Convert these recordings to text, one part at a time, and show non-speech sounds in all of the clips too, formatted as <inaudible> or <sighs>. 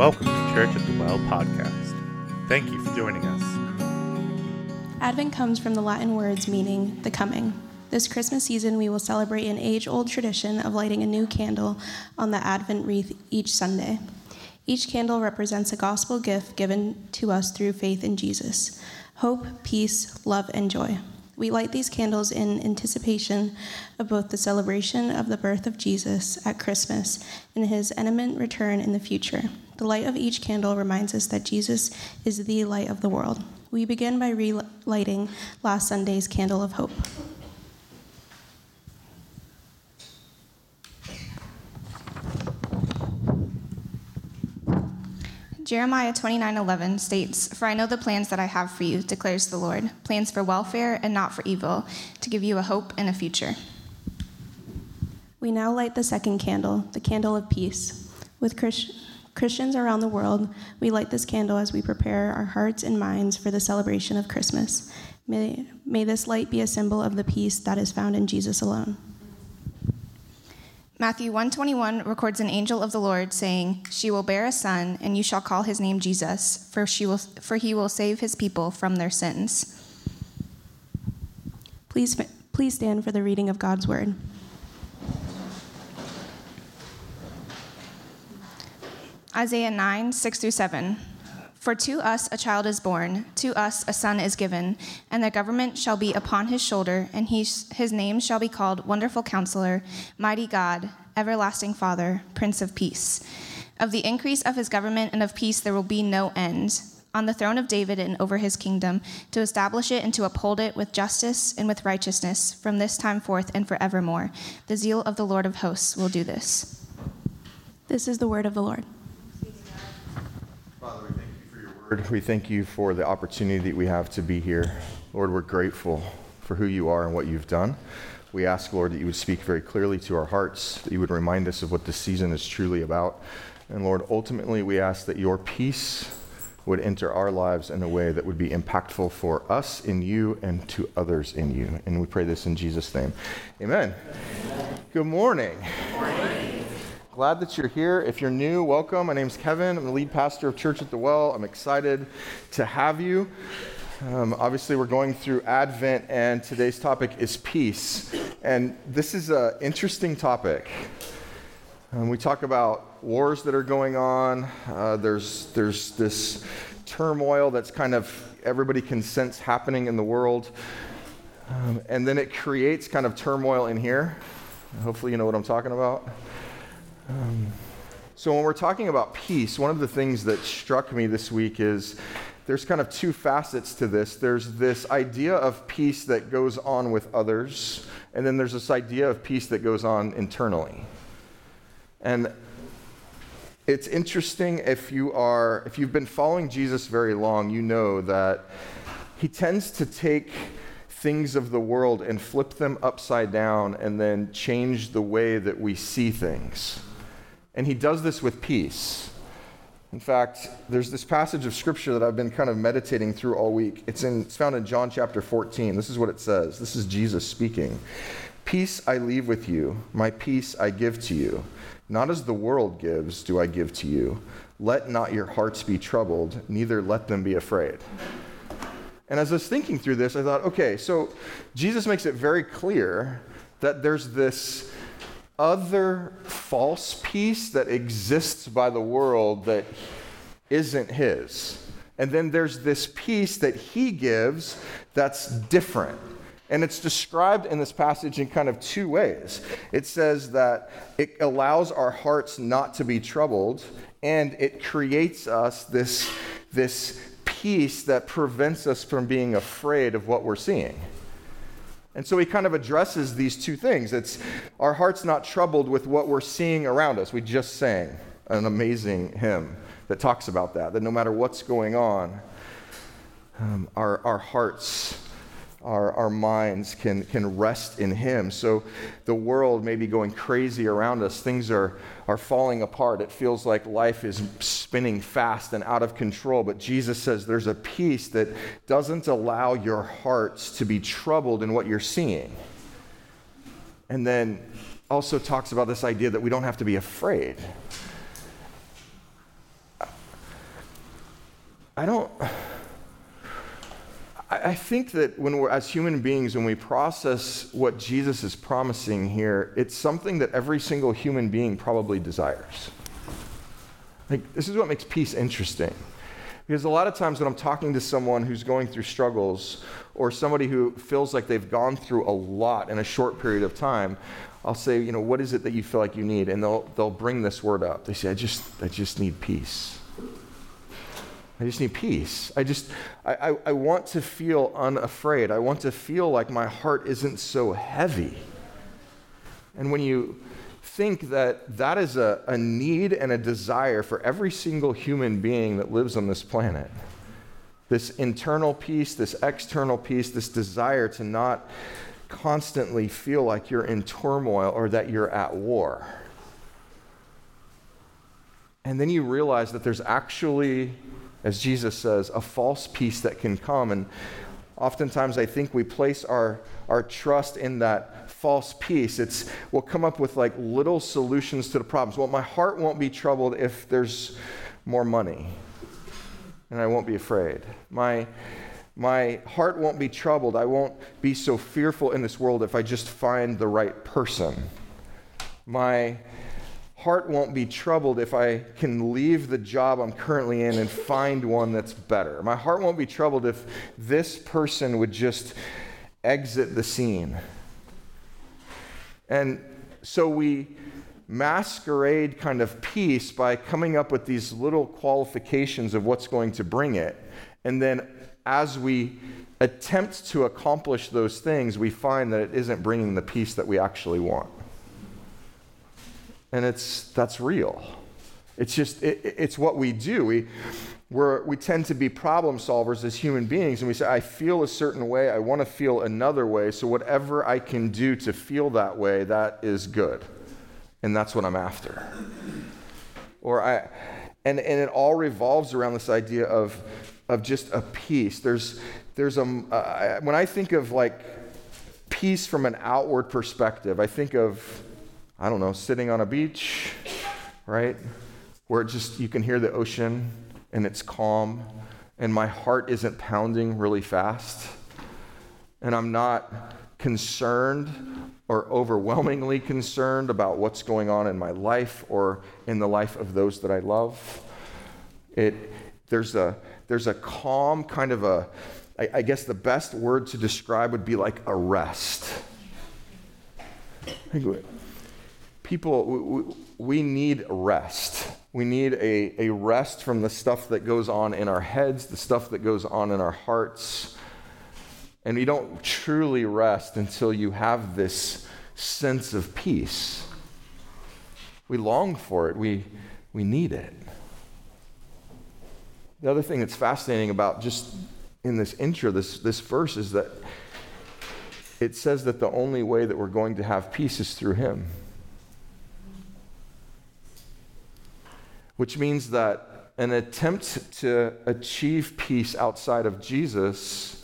Welcome to Church at the Well podcast. Thank you for joining us. Advent comes from the Latin words meaning the coming. This Christmas season, we will celebrate an age old tradition of lighting a new candle on the Advent wreath each Sunday. Each candle represents a gospel gift given to us through faith in Jesus hope, peace, love, and joy. We light these candles in anticipation of both the celebration of the birth of Jesus at Christmas and his imminent return in the future. The light of each candle reminds us that Jesus is the light of the world. We begin by relighting last Sunday's candle of hope. Jeremiah 29:11 states, "For I know the plans that I have for you," declares the Lord, "plans for welfare and not for evil, to give you a hope and a future." We now light the second candle, the candle of peace. With Christ- Christians around the world, we light this candle as we prepare our hearts and minds for the celebration of Christmas. May, may this light be a symbol of the peace that is found in Jesus alone. Matthew 121 records an angel of the Lord saying, "She will bear a son, and you shall call his name Jesus, for she will for he will save his people from their sins." Please please stand for the reading of God's word. Isaiah 9, 6 through 7. For to us a child is born, to us a son is given, and the government shall be upon his shoulder, and he, his name shall be called Wonderful Counselor, Mighty God, Everlasting Father, Prince of Peace. Of the increase of his government and of peace there will be no end. On the throne of David and over his kingdom, to establish it and to uphold it with justice and with righteousness from this time forth and forevermore. The zeal of the Lord of hosts will do this. This is the word of the Lord. Lord, we thank you for the opportunity that we have to be here. Lord, we're grateful for who you are and what you've done. We ask, Lord, that you would speak very clearly to our hearts, that you would remind us of what this season is truly about. And Lord, ultimately, we ask that your peace would enter our lives in a way that would be impactful for us in you and to others in you. And we pray this in Jesus' name. Amen. Good morning. Good morning. Glad that you're here. If you're new, welcome. My name's Kevin. I'm the lead pastor of Church at the Well. I'm excited to have you. Um, obviously, we're going through Advent, and today's topic is peace. And this is an interesting topic. Um, we talk about wars that are going on. Uh, there's, there's this turmoil that's kind of everybody can sense happening in the world. Um, and then it creates kind of turmoil in here. Hopefully, you know what I'm talking about. Um, so, when we're talking about peace, one of the things that struck me this week is there's kind of two facets to this. There's this idea of peace that goes on with others, and then there's this idea of peace that goes on internally. And it's interesting if you are if you've been following Jesus very long, you know that he tends to take things of the world and flip them upside down and then change the way that we see things. And he does this with peace. In fact, there's this passage of scripture that I've been kind of meditating through all week. It's, in, it's found in John chapter 14. This is what it says. This is Jesus speaking. Peace I leave with you, my peace I give to you. Not as the world gives, do I give to you. Let not your hearts be troubled, neither let them be afraid. And as I was thinking through this, I thought, okay, so Jesus makes it very clear that there's this other false peace that exists by the world that isn't his. And then there's this peace that he gives that's different. And it's described in this passage in kind of two ways. It says that it allows our hearts not to be troubled, and it creates us this, this peace that prevents us from being afraid of what we're seeing. And so he kind of addresses these two things. It's our heart's not troubled with what we're seeing around us. We just sang an amazing hymn that talks about that, that no matter what's going on, um, our, our hearts our, our minds can, can rest in Him. So the world may be going crazy around us. Things are, are falling apart. It feels like life is spinning fast and out of control. But Jesus says there's a peace that doesn't allow your hearts to be troubled in what you're seeing. And then also talks about this idea that we don't have to be afraid. I don't. I think that when we're, as human beings, when we process what Jesus is promising here, it's something that every single human being probably desires. Like, this is what makes peace interesting. Because a lot of times when I'm talking to someone who's going through struggles or somebody who feels like they've gone through a lot in a short period of time, I'll say, you know, what is it that you feel like you need? And they'll, they'll bring this word up. They say, I just, I just need peace. I just need peace. I just, I, I, I, want to feel unafraid. I want to feel like my heart isn't so heavy. And when you think that that is a, a need and a desire for every single human being that lives on this planet, this internal peace, this external peace, this desire to not constantly feel like you're in turmoil or that you're at war. And then you realize that there's actually as Jesus says, a false peace that can come. And oftentimes I think we place our, our trust in that false peace. It's we'll come up with like little solutions to the problems. Well, my heart won't be troubled if there's more money. And I won't be afraid. My my heart won't be troubled. I won't be so fearful in this world if I just find the right person. My heart won't be troubled if I can leave the job I'm currently in and find one that's better. My heart won't be troubled if this person would just exit the scene. And so we masquerade kind of peace by coming up with these little qualifications of what's going to bring it. And then as we attempt to accomplish those things, we find that it isn't bringing the peace that we actually want and it's that's real. It's just it, it's what we do. We we we tend to be problem solvers as human beings, and we say, I feel a certain way, I want to feel another way, so whatever I can do to feel that way, that is good. And that's what I'm after. Or I, and, and it all revolves around this idea of, of just a peace. There's, there's a, uh, when I think of like peace from an outward perspective, I think of I don't know, sitting on a beach, right? Where just you can hear the ocean and it's calm and my heart isn't pounding really fast and I'm not concerned or overwhelmingly concerned about what's going on in my life or in the life of those that I love. It, there's, a, there's a calm kind of a, I, I guess the best word to describe would be like a rest people, we, need rest. We need a, a rest from the stuff that goes on in our heads, the stuff that goes on in our hearts. And you don't truly rest until you have this sense of peace. We long for it, we, we need it. The other thing that's fascinating about just in this intro, this, this verse, is that it says that the only way that we're going to have peace is through Him. Which means that an attempt to achieve peace outside of Jesus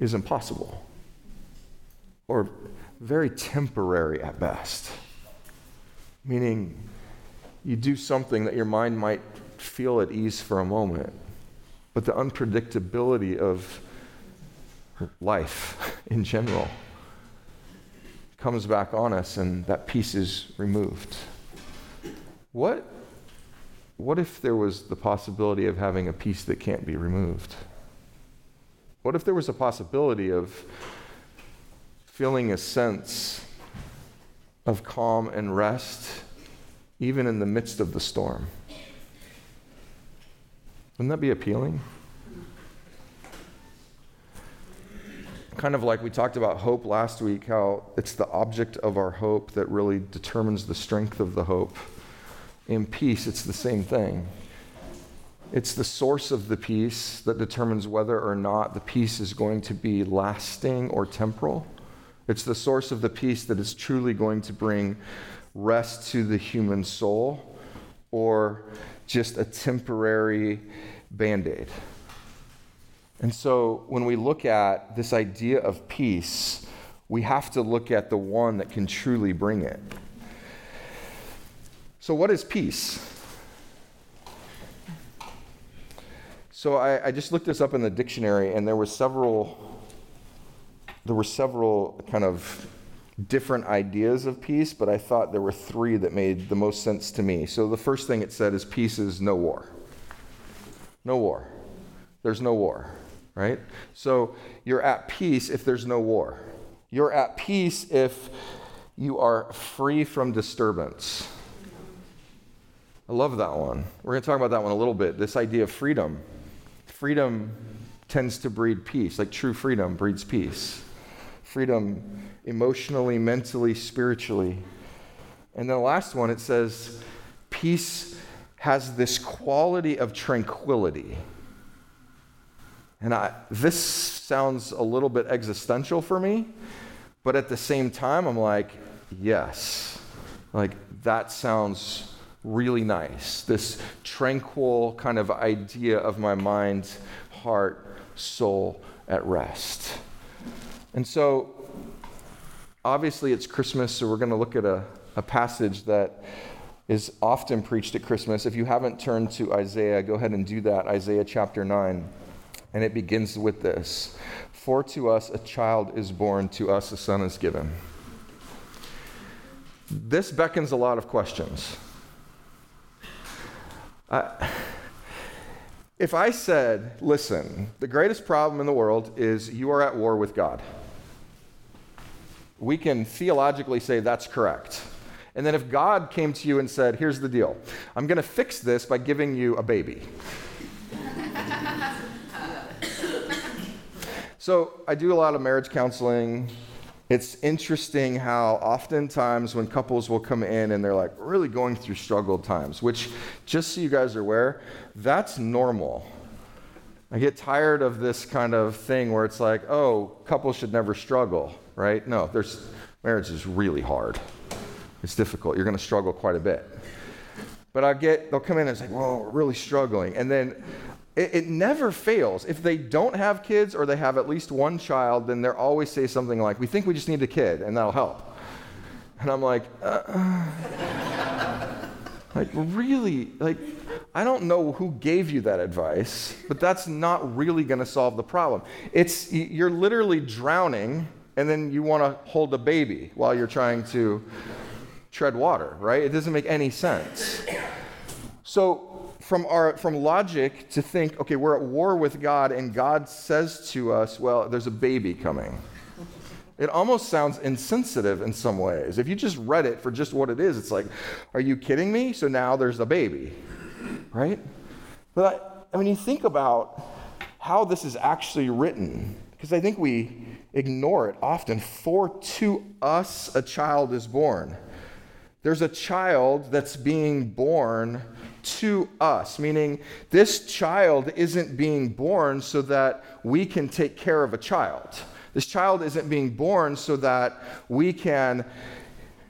is impossible or very temporary at best. Meaning, you do something that your mind might feel at ease for a moment, but the unpredictability of life <laughs> in general comes back on us and that peace is removed. What what if there was the possibility of having a peace that can't be removed? What if there was a possibility of feeling a sense of calm and rest even in the midst of the storm? Wouldn't that be appealing? Kind of like we talked about hope last week, how it's the object of our hope that really determines the strength of the hope in peace, it's the same thing. It's the source of the peace that determines whether or not the peace is going to be lasting or temporal. It's the source of the peace that is truly going to bring rest to the human soul or just a temporary band aid. And so when we look at this idea of peace, we have to look at the one that can truly bring it. So, what is peace? So I, I just looked this up in the dictionary, and there were several. There were several kind of different ideas of peace, but I thought there were three that made the most sense to me. So the first thing it said is peace is no war. No war. There's no war, right? So you're at peace if there's no war. You're at peace if you are free from disturbance. I love that one. We're going to talk about that one a little bit. This idea of freedom. Freedom tends to breed peace, like true freedom breeds peace. Freedom emotionally, mentally, spiritually. And then the last one, it says, peace has this quality of tranquility. And I, this sounds a little bit existential for me, but at the same time, I'm like, yes. Like, that sounds really nice. This tranquil kind of idea of my mind, heart, soul at rest. And so, obviously, it's Christmas, so we're going to look at a, a passage that is often preached at Christmas. If you haven't turned to Isaiah, go ahead and do that. Isaiah chapter 9. And it begins with this For to us a child is born, to us a son is given. This beckons a lot of questions. If I said, listen, the greatest problem in the world is you are at war with God, we can theologically say that's correct. And then if God came to you and said, here's the deal, I'm going to fix this by giving you a baby. <laughs> so I do a lot of marriage counseling. It's interesting how oftentimes when couples will come in and they're like really going through struggled times, which just so you guys are aware, that's normal. I get tired of this kind of thing where it's like, oh, couples should never struggle, right? No, there's marriage is really hard. It's difficult. You're going to struggle quite a bit. But I get, they'll come in and say, well, we're really struggling. And then it, it, never fails. If they don't have kids or they have at least one child, then they'll always say something like, we think we just need a kid and that'll help. And I'm like, uh, <laughs> like, really? Like, I don't know who gave you that advice, but that's not really going to solve the problem. It's, you're literally drowning and then you want to hold a baby while you're trying to tread water, right? It doesn't make any sense. So, from, our, from logic to think, okay, we're at war with God, and God says to us, well, there's a baby coming. It almost sounds insensitive in some ways. If you just read it for just what it is, it's like, are you kidding me? So now there's a baby, right? But I, I mean, you think about how this is actually written, because I think we ignore it often. For to us a child is born. There's a child that's being born to us, meaning this child isn't being born so that we can take care of a child. This child isn't being born so that we can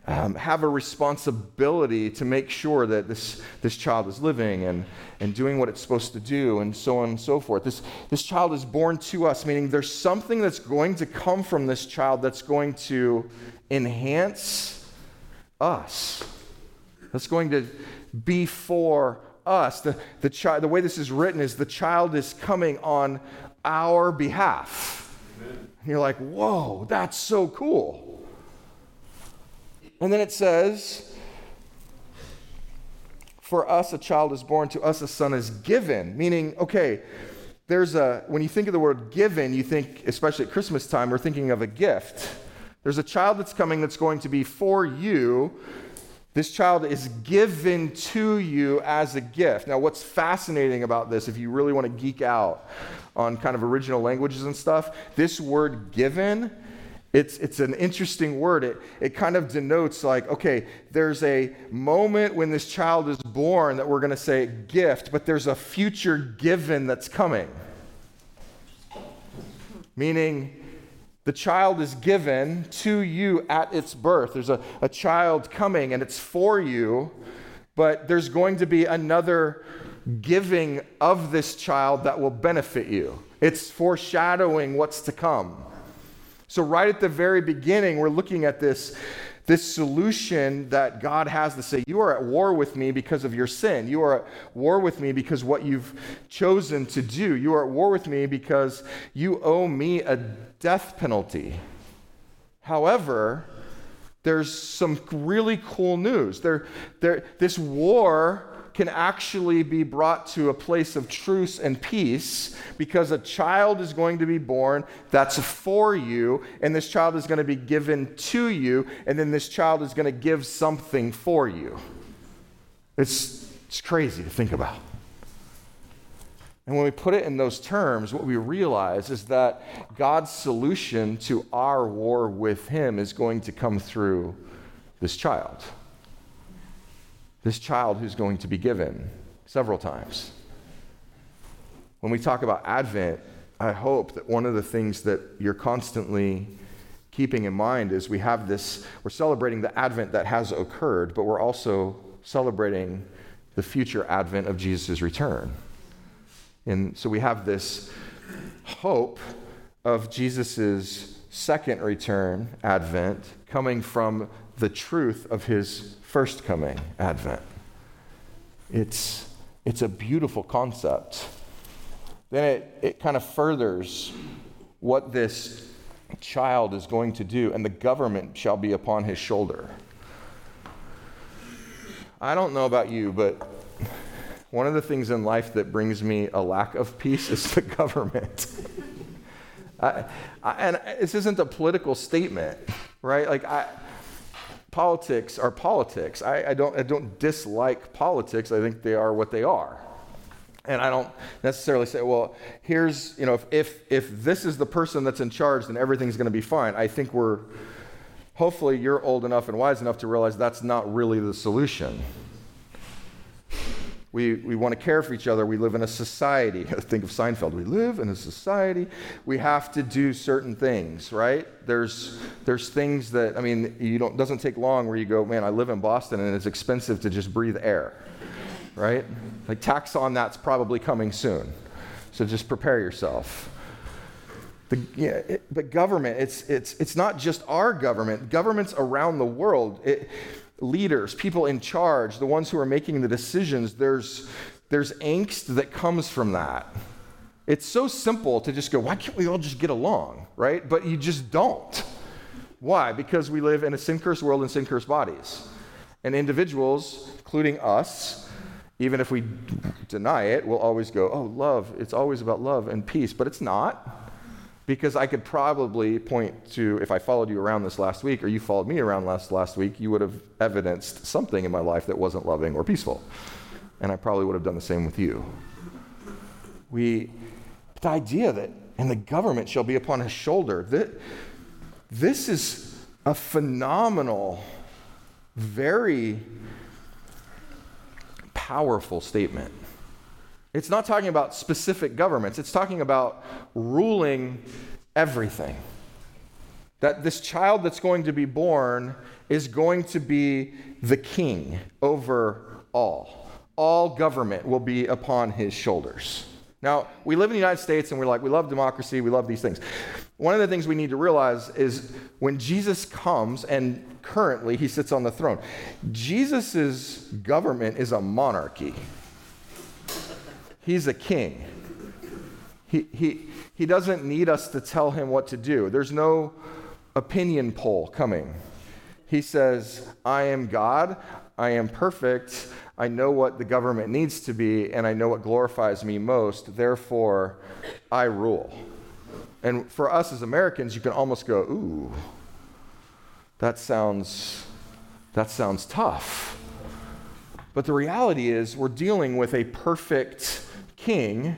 um, have a responsibility to make sure that this, this child is living and, and doing what it's supposed to do, and so on and so forth. This, this child is born to us, meaning there's something that's going to come from this child that's going to enhance us. That's going to be for us. The, the, chi- the way this is written is the child is coming on our behalf. And you're like, whoa, that's so cool. And then it says, for us a child is born, to us a son is given. Meaning, okay, there's a, when you think of the word given, you think, especially at Christmas time, we're thinking of a gift. There's a child that's coming that's going to be for you. This child is given to you as a gift. Now, what's fascinating about this, if you really want to geek out on kind of original languages and stuff, this word given, it's, it's an interesting word. It, it kind of denotes, like, okay, there's a moment when this child is born that we're going to say gift, but there's a future given that's coming. Meaning, the child is given to you at its birth. There's a, a child coming and it's for you, but there's going to be another giving of this child that will benefit you. It's foreshadowing what's to come. So, right at the very beginning, we're looking at this this solution that God has to say, You are at war with me because of your sin. You are at war with me because what you've chosen to do. You are at war with me because you owe me a death penalty. However, there's some really cool news. There, there, this war can actually be brought to a place of truce and peace because a child is going to be born that's for you, and this child is going to be given to you, and then this child is going to give something for you. It's, it's crazy to think about. And when we put it in those terms, what we realize is that God's solution to our war with Him is going to come through this child. This child who's going to be given several times. When we talk about Advent, I hope that one of the things that you're constantly keeping in mind is we have this, we're celebrating the Advent that has occurred, but we're also celebrating the future Advent of Jesus' return. And so we have this hope of Jesus' second return, Advent, coming from the truth of his first coming, Advent. It's, it's a beautiful concept. Then it, it kind of furthers what this child is going to do, and the government shall be upon his shoulder. I don't know about you, but one of the things in life that brings me a lack of peace is the <laughs> government. <laughs> I, I, and this isn't a political statement, right? Like, I, politics are politics. I, I, don't, I don't dislike politics. I think they are what they are. And I don't necessarily say, well, here's, you know, if, if, if this is the person that's in charge, then everything's going to be fine. I think we're, hopefully, you're old enough and wise enough to realize that's not really the solution. We, we want to care for each other. We live in a society. <laughs> Think of Seinfeld. We live in a society. We have to do certain things, right? There's, there's things that, I mean, you don't, doesn't take long where you go, man, I live in Boston and it's expensive to just breathe air, right? Like tax on that's probably coming soon. So just prepare yourself. The, yeah, it, but government, it's, it's, it's not just our government, governments around the world. It, leaders, people in charge, the ones who are making the decisions, there's, there's angst that comes from that. It's so simple to just go, why can't we all just get along, right? But you just don't. Why? Because we live in a sin cursed world and sin cursed bodies. And individuals, including us, even if we deny it, will always go, oh, love, it's always about love and peace. But it's not because I could probably point to, if I followed you around this last week or you followed me around last, last week, you would have evidenced something in my life that wasn't loving or peaceful. And I probably would have done the same with you. We, the idea that, and the government shall be upon his shoulder, that this is a phenomenal, very powerful statement. It's not talking about specific governments, it's talking about ruling everything. That this child that's going to be born is going to be the king over all. All government will be upon his shoulders. Now, we live in the United States and we're like, we love democracy, we love these things. One of the things we need to realize is when Jesus comes, and currently he sits on the throne, Jesus' government is a monarchy. He's a king. He, he, he doesn't need us to tell him what to do. There's no opinion poll coming. He says, I am God. I am perfect. I know what the government needs to be, and I know what glorifies me most. Therefore, I rule. And for us as Americans, you can almost go, ooh, that sounds, that sounds tough. But the reality is, we're dealing with a perfect king,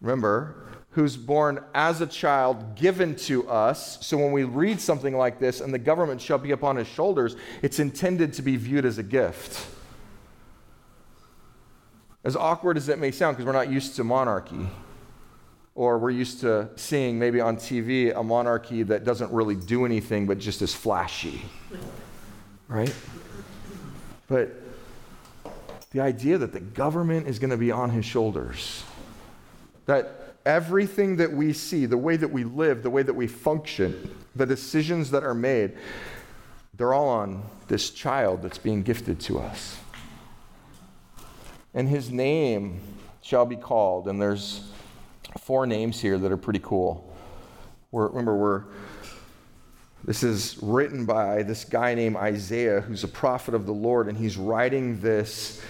remember, who's born as a child given to us. So when we read something like this, and the government shall be upon his shoulders, it's intended to be viewed as a gift. As awkward as it may sound, because we're not used to monarchy, or we're used to seeing maybe on TV a monarchy that doesn't really do anything but just is flashy, right? But the idea that the government is going to be on his shoulders. That everything that we see, the way that we live, the way that we function, the decisions that are made, they're all on this child that's being gifted to us. And his name shall be called, and there's four names here that are pretty cool. We're, remember, we're this is written by this guy named Isaiah, who's a prophet of the Lord, and he's writing this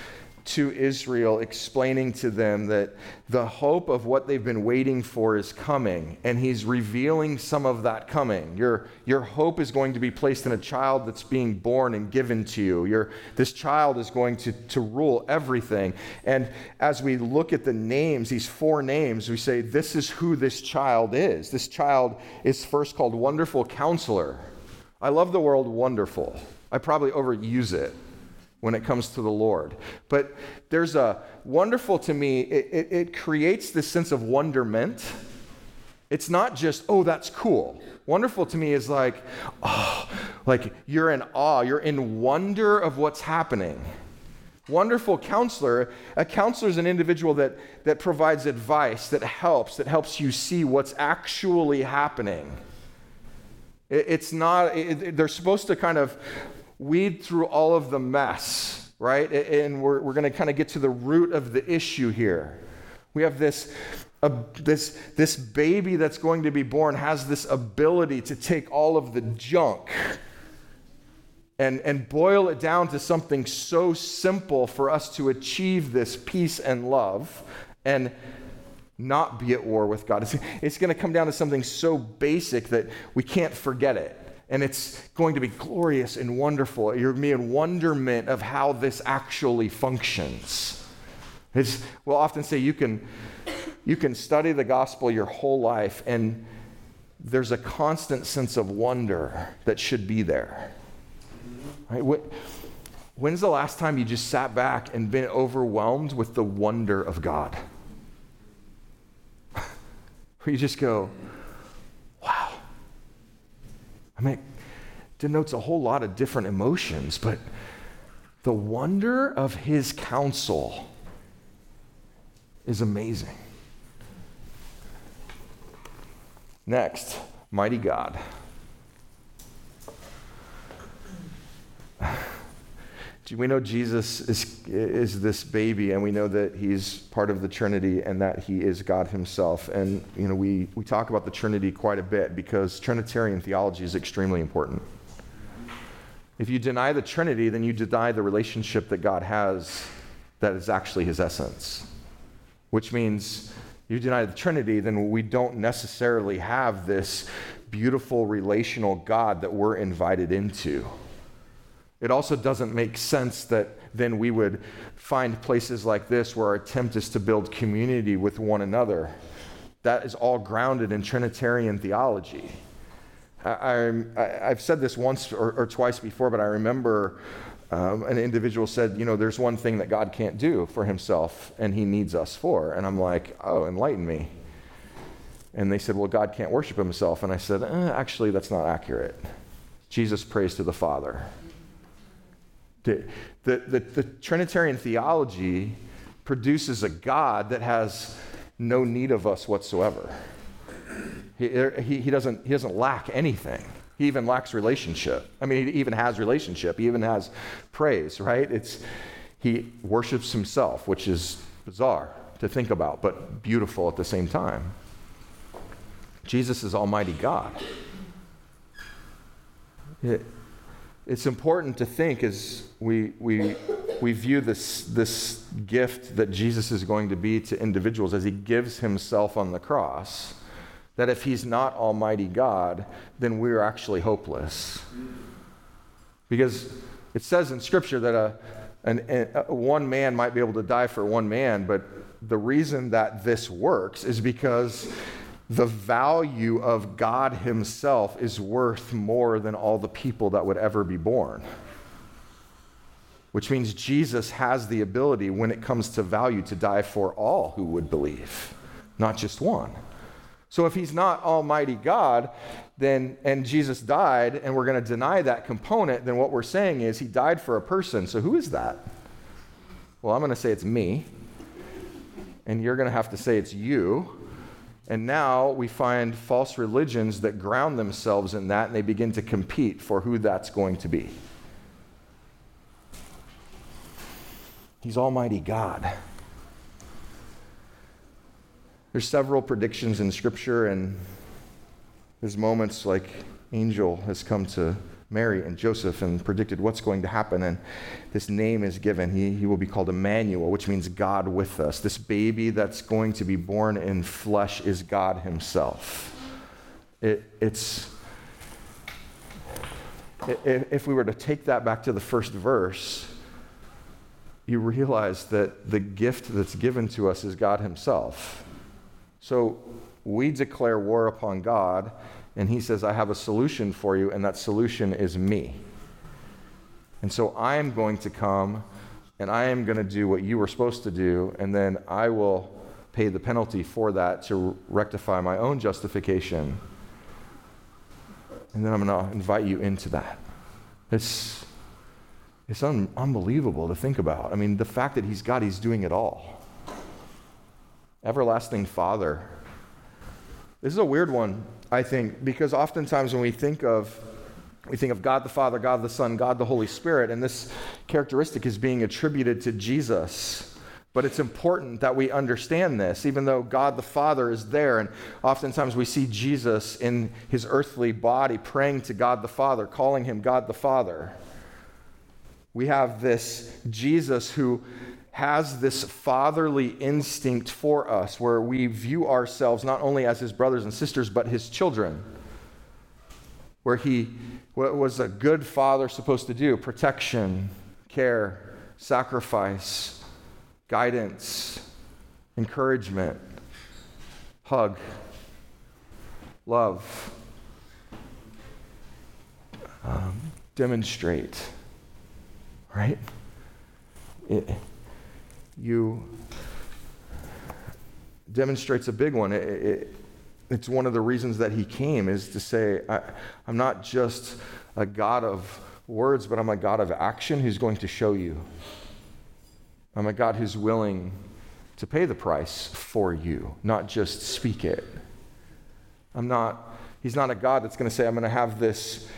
to Israel, explaining to them that the hope of what they've been waiting for is coming, and he's revealing some of that coming. Your, your hope is going to be placed in a child that's being born and given to you. Your, this child is going to, to rule everything. And as we look at the names, these four names, we say, This is who this child is. This child is first called Wonderful Counselor. I love the word wonderful. I probably overuse it when it comes to the Lord. But there's a wonderful to me, it, it, it, creates this sense of wonderment. It's not just, oh, that's cool. Wonderful to me is like, oh, like you're in awe, you're in wonder of what's happening. Wonderful counselor. A counselor is an individual that, that provides advice, that helps, that helps you see what's actually happening. It, it's not, they're supposed to kind of weed through all of the mess, right? And we're, we're going to kind of get to the root of the issue here. We have this, uh, this, this baby that's going to be born has this ability to take all of the junk and, and boil it down to something so simple for us to achieve this peace and love and not be at war with God. It's, it's going to come down to something so basic that we can't forget it and it's going to be glorious and wonderful. You're me in wonderment of how this actually functions. It's, we'll often say you can, you can study the gospel your whole life, and there's a constant sense of wonder that should be there. Right? When's the last time you just sat back and been overwhelmed with the wonder of God? <laughs> Where you just go, I mean, it denotes a whole lot of different emotions, but the wonder of his counsel is amazing. Next, mighty God. We know Jesus is, is this baby, and we know that he's part of the Trinity and that he is God himself. And, you know, we, we talk about the Trinity quite a bit because Trinitarian theology is extremely important. If you deny the Trinity, then you deny the relationship that God has that is actually his essence, which means you deny the Trinity, then we don't necessarily have this beautiful relational God that we're invited into. It also doesn't make sense that then we would find places like this where our attempt is to build community with one another. That is all grounded in Trinitarian theology. I, have said this once or, or, twice before, but I remember um, an individual said, You know, there's one thing that God can't do for himself and he needs us for. And I'm like, Oh, enlighten me. And they said, Well, God can't worship himself. And I said, eh, Actually, that's not accurate. Jesus prays to the Father. The, the, the, the, Trinitarian theology produces a God that has no need of us whatsoever. He, he, he, doesn't, he doesn't lack anything. He even lacks relationship. I mean, he even has relationship. He even has praise, right? It's, he worships himself, which is bizarre to think about, but beautiful at the same time. Jesus is Almighty God. It, it's important to think as we, we, we view this, this gift that Jesus is going to be to individuals as he gives himself on the cross, that if he's not Almighty God, then we're actually hopeless. Because it says in Scripture that a, an, a, one man might be able to die for one man, but the reason that this works is because the value of God Himself is worth more than all the people that would ever be born. Which means Jesus has the ability, when it comes to value, to die for all who would believe, not just one. So if He's not Almighty God, then and Jesus died, and we're going to deny that component, then what we're saying is He died for a person. So who is that? Well, I'm going to say it's me, and you're going to have to say it's you And now we find false religions that ground themselves in that and they begin to compete for who that's going to be. He's Almighty God. There's several predictions in Scripture, and there's moments like angel has come to Mary and Joseph and predicted what's going to happen. And this name is given. He, he will be called Emmanuel, which means God with us. This baby that's going to be born in flesh is God Himself. It, it's, if we were to take that back to the first verse, you realize that the gift that's given to us is God Himself. So we declare war upon God and he says, I have a solution for you, and that solution is me. And so I am going to come and I am going to do what you were supposed to do, and then I will pay the penalty for that to rectify my own justification. And then I'm going to invite you into that. It's, it's un- unbelievable to think about. I mean, the fact that he's God, he's doing it all. Everlasting Father. This is a weird one I think, because oftentimes when we think of we think of God the Father, God the Son, God the Holy Spirit, and this characteristic is being attributed to Jesus. But it's important that we understand this, even though God the Father is there. And oftentimes we see Jesus in his earthly body praying to God the Father, calling him God the Father. We have this Jesus who has this fatherly instinct for us where we view ourselves not only as his brothers and sisters, but his children. Where he, what was a good father supposed to do? Protection, care, sacrifice, guidance, encouragement, hug, love, um, demonstrate, right? It, you demonstrates a big one. It, it, it's one of the reasons that he came is to say, I, I'm not just a God of words, but I'm a God of action who's going to show you. I'm a God who's willing to pay the price for you, not just speak it. I'm not, he's not a God that's going to say, I'm going to have this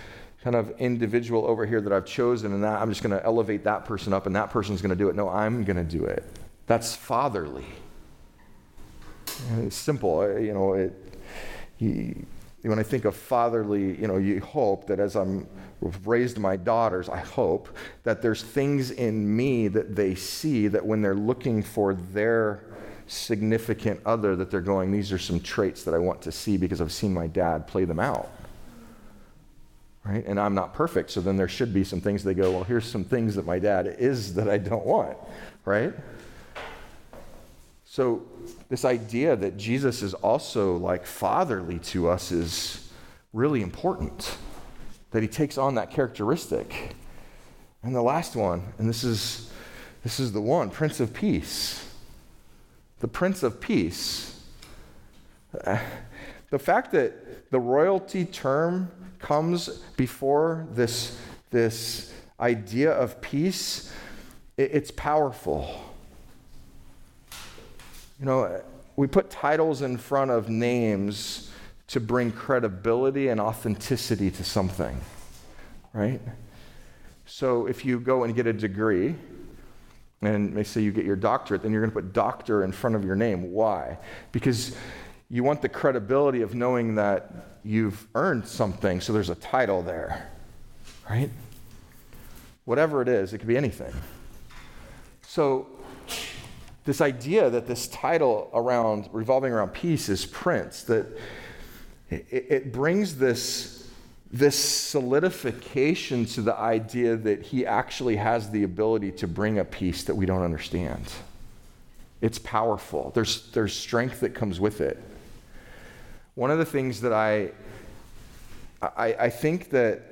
kind of individual over here that I've chosen and that I'm just going to elevate that person up and that person's going to do it. No, I'm going to do it. That's fatherly. It's simple, uh, you know. It, he, when I think of fatherly, you know, you hope that as I'm raised my daughters, I hope that there's things in me that they see that when they're looking for their significant other, that they're going, these are some traits that I want to see because I've seen my dad play them out right? And I'm not perfect, so then there should be some things they go, well, here's some things that my dad is that I don't want, right? So this idea that Jesus is also like fatherly to us is really important. That he takes on that characteristic. And the last one, and this is this is the one, Prince of Peace. The Prince of Peace. <sighs> The fact that the royalty term comes before this, this idea of peace, it, it's powerful. You know, we put titles in front of names to bring credibility and authenticity to something, right? So if you go and get a degree, and may say you get your doctorate, then you're going to put doctor in front of your name. Why? Because you want the credibility of knowing that you've earned something, so there's a title there, right? Whatever it is, it could be anything. So, this idea that this title around revolving around peace is prince, that it, it brings this, this solidification to the idea that he actually has the ability to bring a peace that we don't understand. It's powerful. There's, there's strength that comes with it. One of the things that I, I, I think that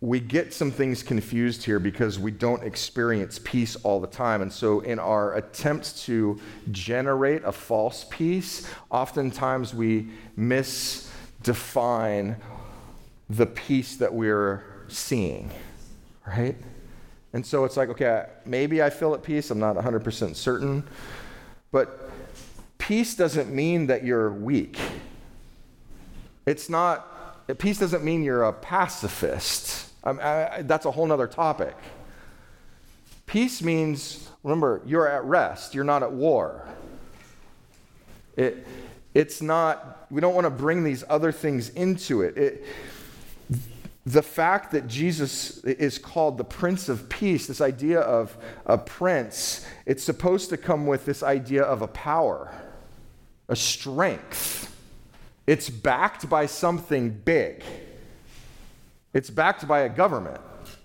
we get some things confused here because we don't experience peace all the time. And so, in our attempts to generate a false peace, oftentimes we misdefine the peace that we're seeing, right? And so it's like, okay, maybe I feel at peace. I'm not 100% certain. But peace doesn't mean that you're weak. It's not, peace doesn't mean you're a pacifist. I, I, that's a whole other topic. Peace means, remember, you're at rest, you're not at war. It, it's not, we don't want to bring these other things into it. it. The fact that Jesus is called the Prince of Peace, this idea of a prince, it's supposed to come with this idea of a power, a strength. It's backed by something big. It's backed by a government.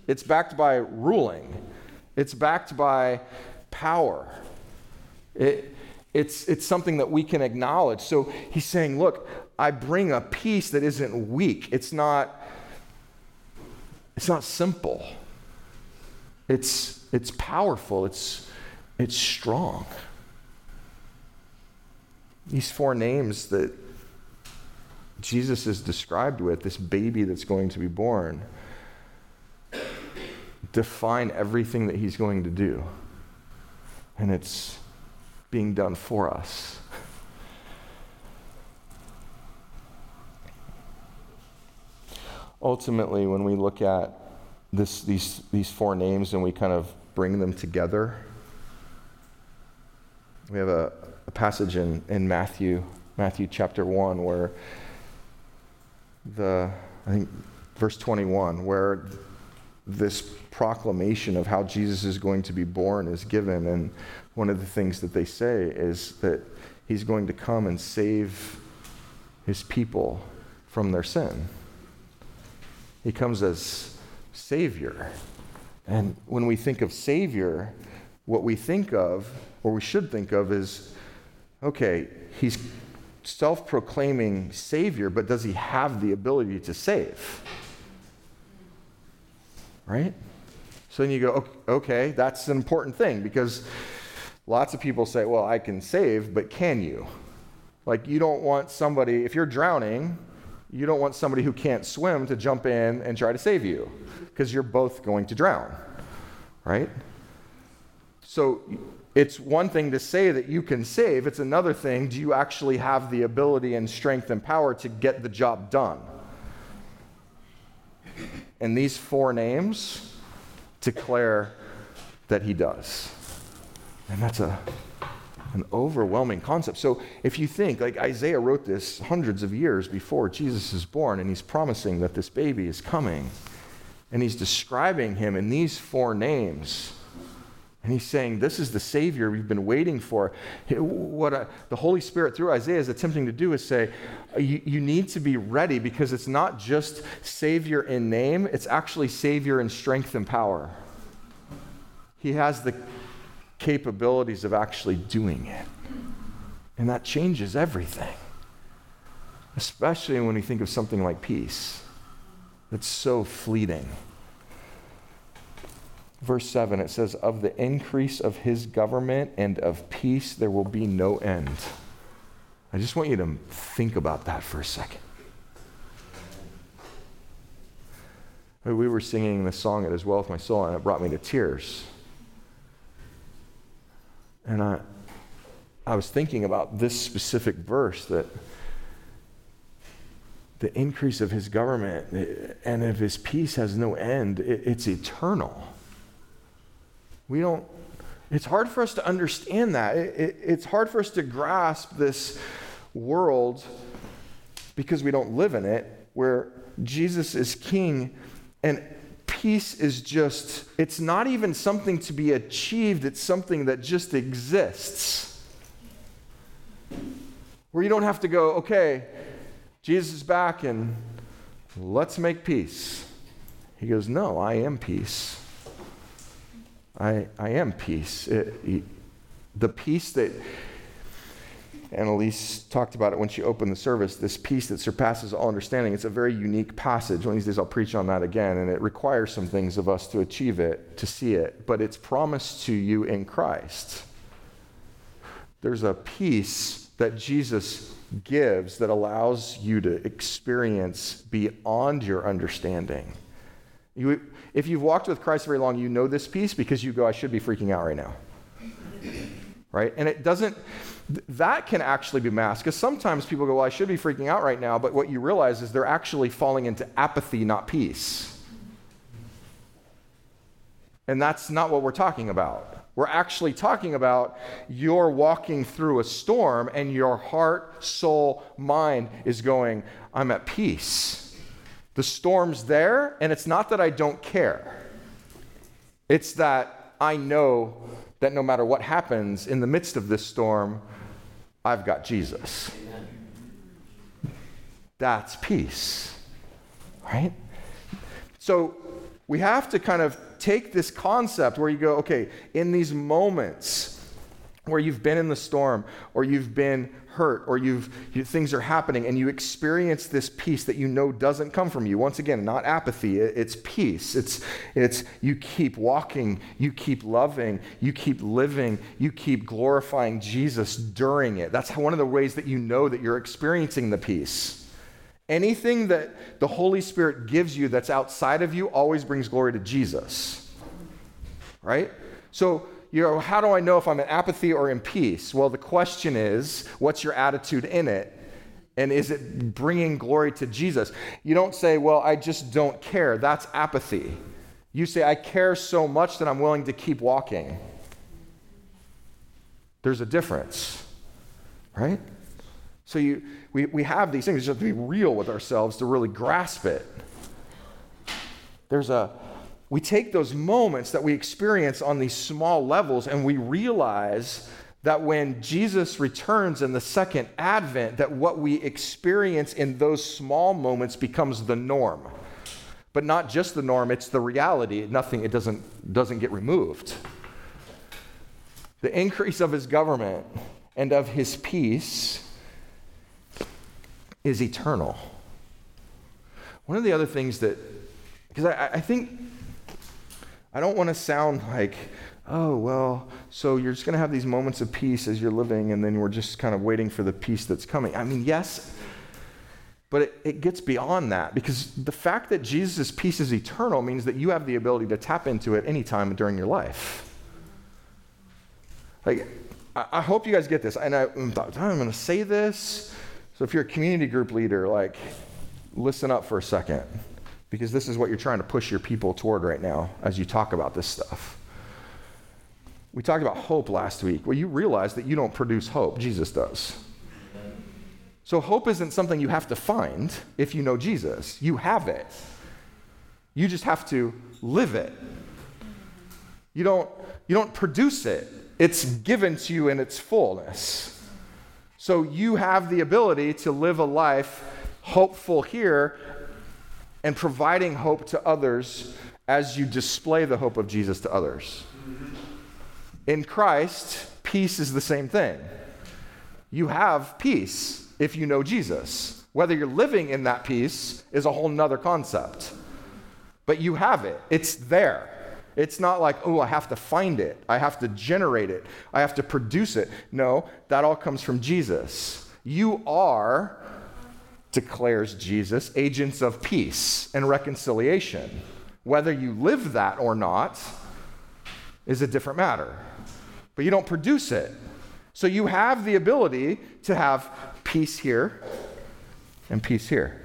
It's backed by ruling. It's backed by power. It, it's, it's something that we can acknowledge. So he's saying, Look, I bring a peace that isn't weak. It's not, it's not simple. It's, it's powerful. It's, it's strong. These four names that Jesus is described with, this baby that's going to be born, define everything that he's going to do. And it's being done for us. Ultimately, when we look at this, these, these four names and we kind of bring them together, we have a, a passage in, in Matthew, Matthew chapter 1, where the, I think, verse 21, where this proclamation of how Jesus is going to be born is given. And one of the things that they say is that he's going to come and save his people from their sin. He comes as Savior. And when we think of Savior, what we think of, or we should think of, is okay, he's self proclaiming Savior, but does he have the ability to save? Right? So then you go, okay, that's an important thing because lots of people say, well, I can save, but can you? Like, you don't want somebody, if you're drowning, you don't want somebody who can't swim to jump in and try to save you because you're both going to drown, right? So it's one thing to say that you can save, it's another thing, do you actually have the ability and strength and power to get the job done? And these four names declare that he does. And that's a, an overwhelming concept. So if you think, like Isaiah wrote this hundreds of years before Jesus is born, and he's promising that this baby is coming, and he's describing him in these four names and he's saying, This is the Savior we've been waiting for. What the Holy Spirit, through Isaiah, is attempting to do is say, you, you need to be ready because it's not just Savior in name, it's actually Savior in strength and power. He has the capabilities of actually doing it. And that changes everything, especially when we think of something like peace that's so fleeting. Verse 7, it says, Of the increase of his government and of peace there will be no end. I just want you to think about that for a second. We were singing this song, It Is Well With My Soul, and it brought me to tears. And I, I was thinking about this specific verse that the increase of his government and of his peace has no end, it's eternal. We don't, it's hard for us to understand that. It, it, it's hard for us to grasp this world because we don't live in it, where Jesus is king and peace is just, it's not even something to be achieved, it's something that just exists. Where you don't have to go, okay, Jesus is back and let's make peace. He goes, no, I am peace. I, I am peace. It, the peace that Annalise talked about it when she opened the service, this peace that surpasses all understanding. It's a very unique passage. One of these days I'll preach on that again, and it requires some things of us to achieve it, to see it, but it's promised to you in Christ. There's a peace that Jesus gives that allows you to experience beyond your understanding. You, if you've walked with Christ very long, you know this peace because you go, I should be freaking out right now. Right? And it doesn't, th- that can actually be masked. Because sometimes people go, Well, I should be freaking out right now. But what you realize is they're actually falling into apathy, not peace. And that's not what we're talking about. We're actually talking about you're walking through a storm and your heart, soul, mind is going, I'm at peace. The storm's there, and it's not that I don't care. It's that I know that no matter what happens in the midst of this storm, I've got Jesus. That's peace, right? So we have to kind of take this concept where you go, okay, in these moments where you've been in the storm or you've been hurt or you've you, things are happening and you experience this peace that you know doesn't come from you. Once again not apathy. It, it's peace. It's it's you keep walking you keep loving you keep living you keep glorifying jesus during it. That's one of the ways that you know that you're experiencing the peace. Anything that the holy spirit gives you that's outside of you always brings glory to jesus. Right? So you know, how do I know if I'm in apathy or in peace? Well, the question is, what's your attitude in it? And is it bringing glory to Jesus? You don't say, well, I just don't care. That's apathy. You say, I care so much that I'm willing to keep walking. There's a difference, right? So you, we, we have these things. We just have to be real with ourselves to really grasp it. There's a, we take those moments that we experience on these small levels and we realize that when Jesus returns in the second advent that what we experience in those small moments becomes the norm. But not just the norm, it's the reality. Nothing it doesn't doesn't get removed. The increase of his government and of his peace is eternal. One of the other things that because I, I think I don't want to sound like, oh, well, so you're just going to have these moments of peace as you're living, and then we're just kind of waiting for the peace that's coming. I mean, yes, but it, it gets beyond that because the fact that Jesus' peace is eternal means that you have the ability to tap into it anytime during your life. Like, I, I hope you guys get this. And I, I'm going to say this. So if you're a community group leader, like, listen up for a second because this is what you're trying to push your people toward right now as you talk about this stuff. We talked about hope last week. Well, you realize that you don't produce hope, Jesus does. So, hope isn't something you have to find if you know Jesus. You have it. You just have to live it. You don't, you don't produce it, it's given to you in its fullness. So, you have the ability to live a life hopeful here and providing hope to others as you display the hope of Jesus to others. In Christ, peace is the same thing. You have peace if you know Jesus. Whether you're living in that peace is a whole nother concept. But you have it, it's there. It's not like, oh, I have to find it. I have to generate it. I have to produce it. No, that all comes from Jesus. You are declares Jesus, agents of peace and reconciliation. Whether you live that or not is a different matter. But you don't produce it. So you have the ability to have peace here and peace here.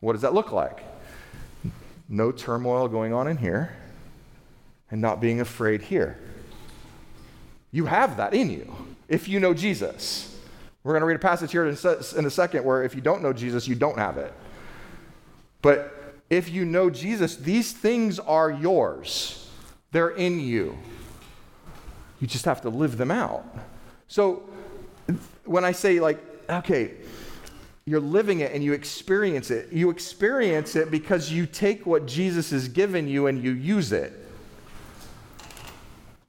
What does that look like? No turmoil going on in here and not being afraid here. You have that in you if you know Jesus. We're going to read a passage here in a second where if you don't know Jesus, you don't have it. But if you know Jesus, these things are yours, they're in you. You just have to live them out. So when I say, like, okay, you're living it and you experience it, you experience it because you take what Jesus has given you and you use it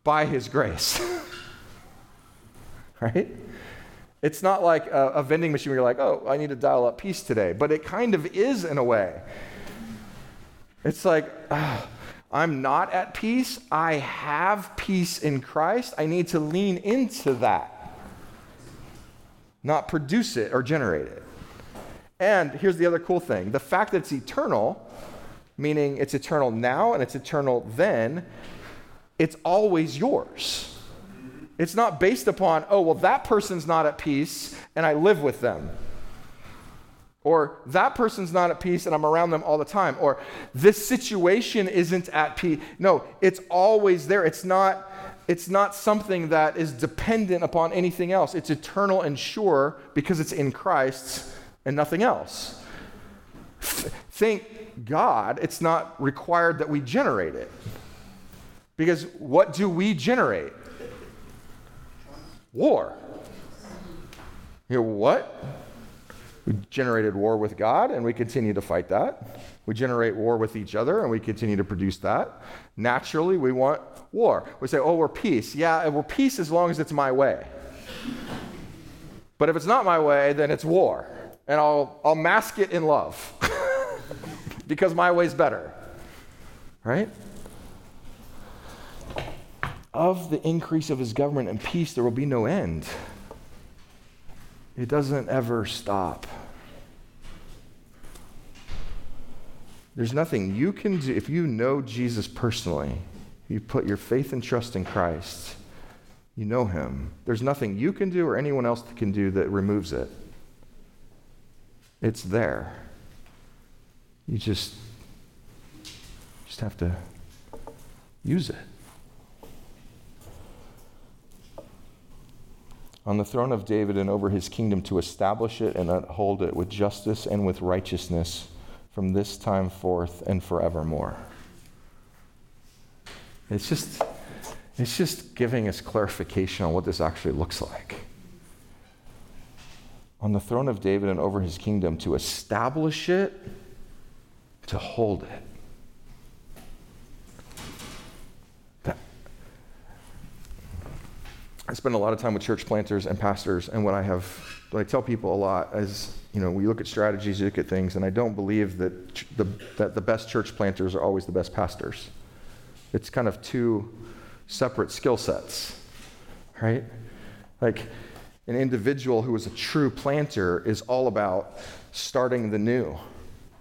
by his grace. <laughs> right? It's not like a, a, vending machine where you're like, oh, I need to dial up peace today. But it kind of is in a way. It's like, oh, I'm not at peace. I have peace in Christ. I need to lean into that, not produce it or generate it. And here's the other cool thing the fact that it's eternal, meaning it's eternal now and it's eternal then, it's always yours. It's not based upon, oh, well, that person's not at peace and I live with them. Or that person's not at peace and I'm around them all the time. Or this situation isn't at peace. No, it's always there. It's not, it's not something that is dependent upon anything else. It's eternal and sure because it's in Christ and nothing else. Thank God it's not required that we generate it. Because what do we generate? War. You know what? We generated war with God and we continue to fight that. We generate war with each other and we continue to produce that. Naturally, we want war. We say, oh, we're peace. Yeah, we're peace as long as it's my way. But if it's not my way, then it's war. And I'll, I'll mask it in love <laughs> because my way's better. Right? Of the increase of his government and peace, there will be no end. It doesn't ever stop. There's nothing you can do. If you know Jesus personally, you put your faith and trust in Christ, you know him. There's nothing you can do or anyone else can do that removes it. It's there. You just, just have to use it. On the throne of David and over his kingdom to establish it and uphold it with justice and with righteousness from this time forth and forevermore. It's just, it's just giving us clarification on what this actually looks like. On the throne of David and over his kingdom to establish it, to hold it. I spend a lot of time with church planters and pastors, and what I have, what I tell people a lot is, you know, we look at strategies, you look at things, and I don't believe that the, that the best church planters are always the best pastors. It's kind of two separate skill sets, right? Like an individual who is a true planter is all about starting the new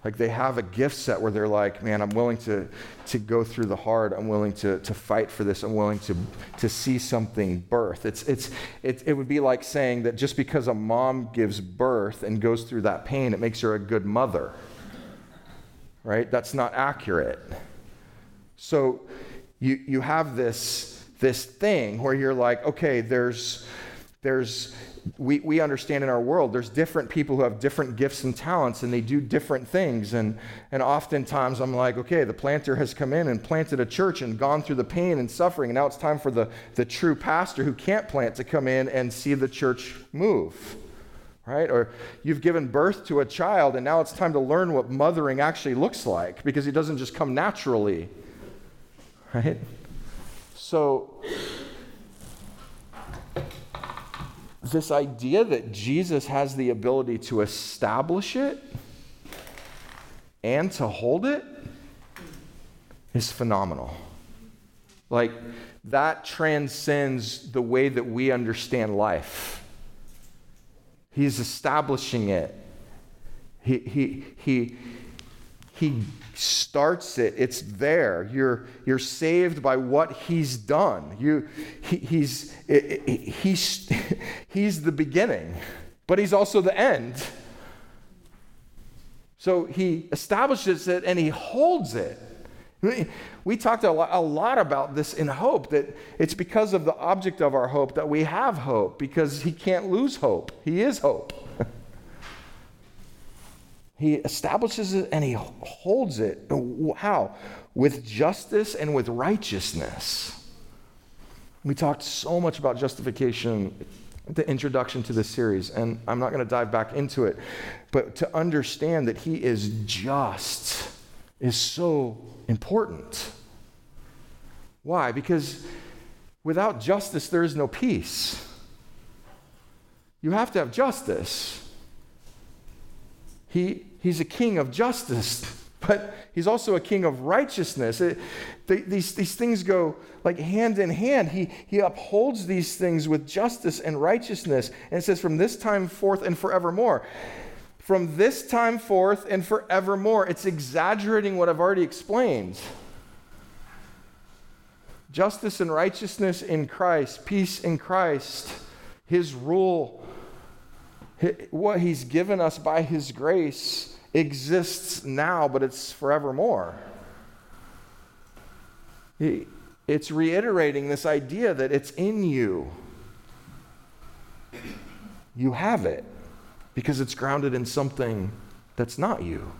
like they have a gift set where they're like, man, I'm willing to, to go through the hard. I'm willing to, to fight for this. I'm willing to, to see something birth. It's, it's, it, it would be like saying that just because a mom gives birth and goes through that pain, it makes her a good mother. Right? That's not accurate. So you, you have this, this thing where you're like, okay, there's, there's we, we understand in our world there's different people who have different gifts and talents and they do different things. And, and oftentimes i'm like okay the planter has come in and planted a church and gone through the pain and suffering and now it's time for the, the true pastor who can't plant to come in and see the church move right? Or you've given birth to a child and now it's time to learn what mothering actually looks like because it doesn't just come naturally right? So this idea that Jesus has the ability to establish it and to hold it is phenomenal. Like, that transcends the way that we understand life. He's establishing it. He, he, he, he starts it. It's there. You're, you're saved by what he's done. You, he, he's, he's, <laughs> he's the beginning, but he's also the end. So he establishes it and he holds it. We talked a lot, a lot, about this in hope that it's because of the object of our hope that we have hope because he can't lose hope. He is hope. <laughs> He establishes it and he holds it. How? With justice and with righteousness. We talked so much about justification the introduction to this series, and I'm not going to dive back into it, but to understand that he is just is so important. Why? Because without justice, there is no peace. You have to have justice. He, he's a king of justice, <laughs> but he's also a king of righteousness. It, they, these, these things go like hand in hand. He, he upholds these things with justice and righteousness. And says, from this time forth and forevermore. From this time forth and forevermore. It's exaggerating what I've already explained. justice and righteousness in Christ, peace in Christ, His rule, what He's given us by His grace exists now, but it's forevermore. It's reiterating this idea that it's in you. You have it because it's grounded in something that's not you.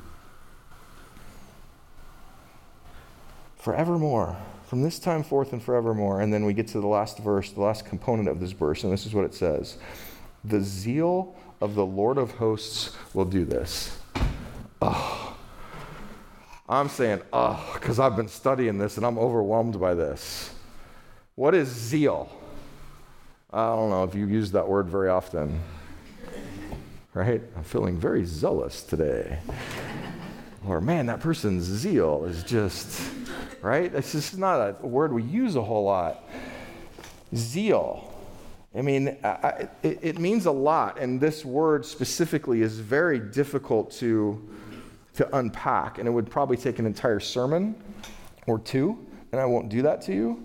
Forevermore, from this time forth and forevermore. And then we get to the last verse, the last component of this verse, and this is what it says The zeal of the Lord of hosts will do this. Oh. I'm saying, ah, oh, because I've been studying this and I'm overwhelmed by this. What is zeal? I don't know if you use that word very often. Right? I'm feeling very zealous today. Or, man, that person's zeal is just, right? It's just not a word we use a whole lot. Zeal. I mean, I, it, it means a lot, and this word specifically is very difficult to to unpack, and it would probably take an entire sermon or two, and I won't do that to you.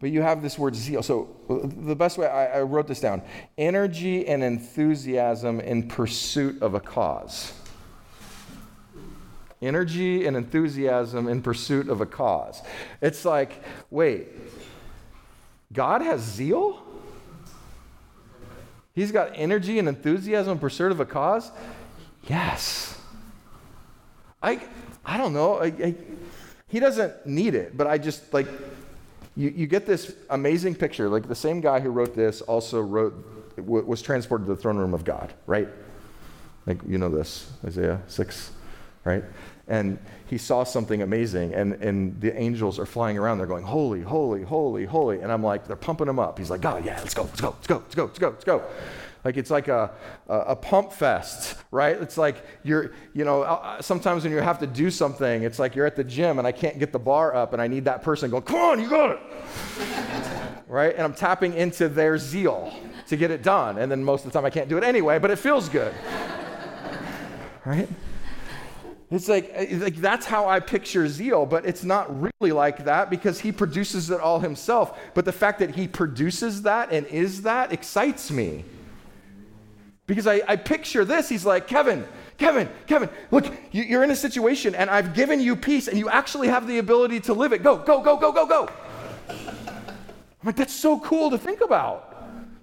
But you have this word zeal. So, the best way, I, I wrote this down energy and enthusiasm in pursuit of a cause. Energy and enthusiasm in pursuit of a cause. It's like, wait, God has zeal? He's got energy and enthusiasm in pursuit of a cause? Yes. I, I don't know. I, I, he doesn't need it, but I just like, you, you get this amazing picture. Like the same guy who wrote this also wrote, was transported to the throne room of God, right? Like, you know this, Isaiah 6, right? And he saw something amazing, and, and the angels are flying around. They're going, Holy, holy, holy, holy. And I'm like, they're pumping him up. He's like, God, yeah, let's go, let's go, let's go, let's go, let's go, let's go. Like it's like a, a, a pump fest, right? It's like you're, you know, uh, uh, sometimes when you have to do something, it's like you're at the gym and I can't get the bar up and I need that person going, come on, you got it. <laughs> right? And I'm tapping into their zeal to get it done. And then most of the time I can't do it anyway, but it feels good. <laughs> right? It's like, uh, like that's how I picture zeal, but it's not really like that because he produces it all himself. But the fact that he produces that and is that excites me. Because I, I picture this. He's like, Kevin, Kevin, Kevin, look, you, are in a situation and I've given you peace and you actually have the ability to live it. Go, go, go, go, go, go. I'm like, that's so cool to think about.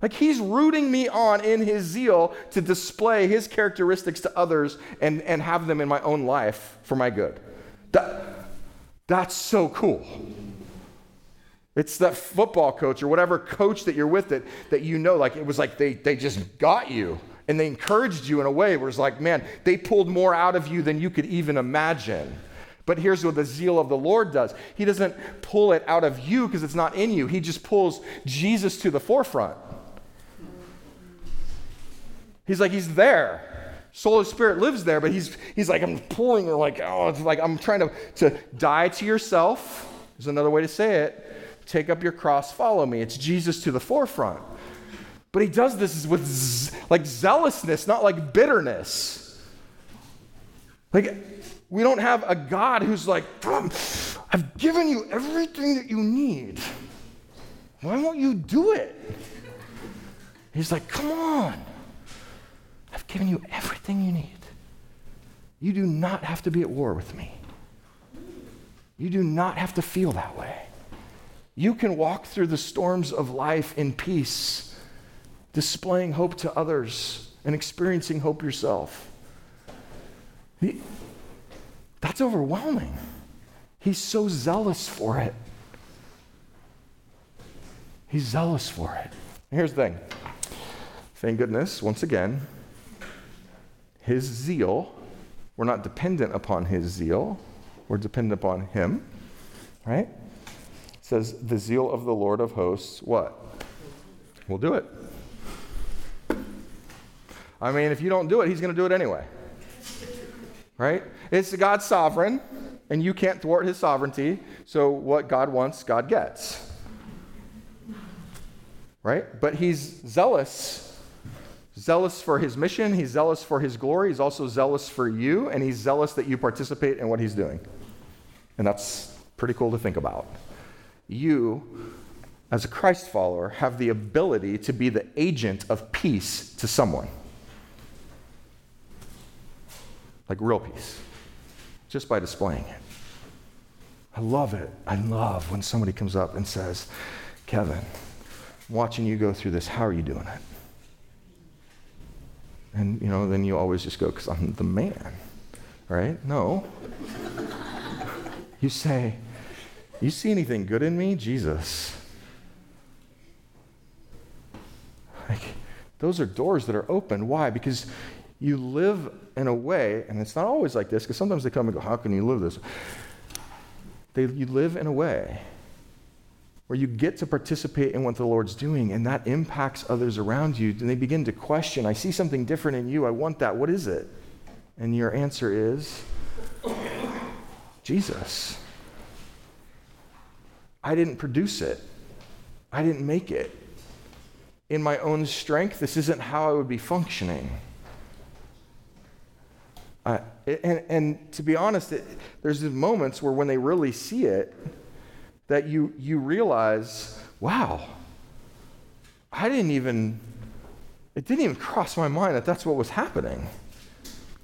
Like he's rooting me on in his zeal to display his characteristics to others and, and have them in my own life for my good. That, that's so cool. It's that football coach or whatever coach that you're with that, that you know, like it was like they, they just got you and they encouraged you in a way where it's like, man, they pulled more out of you than you could even imagine. But here's what the zeal of the Lord does He doesn't pull it out of you because it's not in you, He just pulls Jesus to the forefront. He's like, He's there. Holy Spirit lives there, but he's, he's like, I'm pulling, like, oh, it's like I'm trying to, to die to yourself. There's another way to say it. Take up your cross, follow me. It's Jesus to the forefront. But he does this with z- like zealousness, not like bitterness. Like, we don't have a God who's like, I've given you everything that you need. Why won't you do it? He's like, come on. I've given you everything you need. You do not have to be at war with me. You do not have to feel that way. You can walk through the storms of life in peace displaying hope to others and experiencing hope yourself. That's overwhelming. He's so zealous for it. He's zealous for it. Here's the thing thank goodness, once again, his zeal, we're not dependent upon his zeal, we're dependent upon him, right? It says, the zeal of the Lord of hosts, what? We'll do it. I mean, if you don't do it, he's going to do it anyway. Right? It's God's sovereign, and you can't thwart his sovereignty. So what God wants, God gets. Right? But he's zealous. Zealous for his mission, he's zealous for his glory, he's also zealous for you, and he's zealous that you participate in what he's doing. And that's pretty cool to think about. you, as a Christ follower, have the ability to be the agent of peace to someone. Like real peace, just by displaying it. I love it. I love when somebody comes up and says, Kevin, I'm watching you go through this. How are you doing it? And, you know, then you always just go, because I'm the man, right? No. you say, You see anything good in me? Jesus. Like, those are doors that are open. Why? Because you live in a way, and it's not always like this, because sometimes they come and go, How can you live this? They, you live in a way where you get to participate in what the Lord's doing, and that impacts others around you. And they begin to question, I see something different in you. I want that. What is it? And your answer is Jesus. I didn't produce it, I didn't make it. In my own strength, this isn't how I would be functioning. And, and to be honest, it, there's these moments where when they really see it, that you, you realize, wow, I didn't even, it didn't even cross my mind that that's what was happening.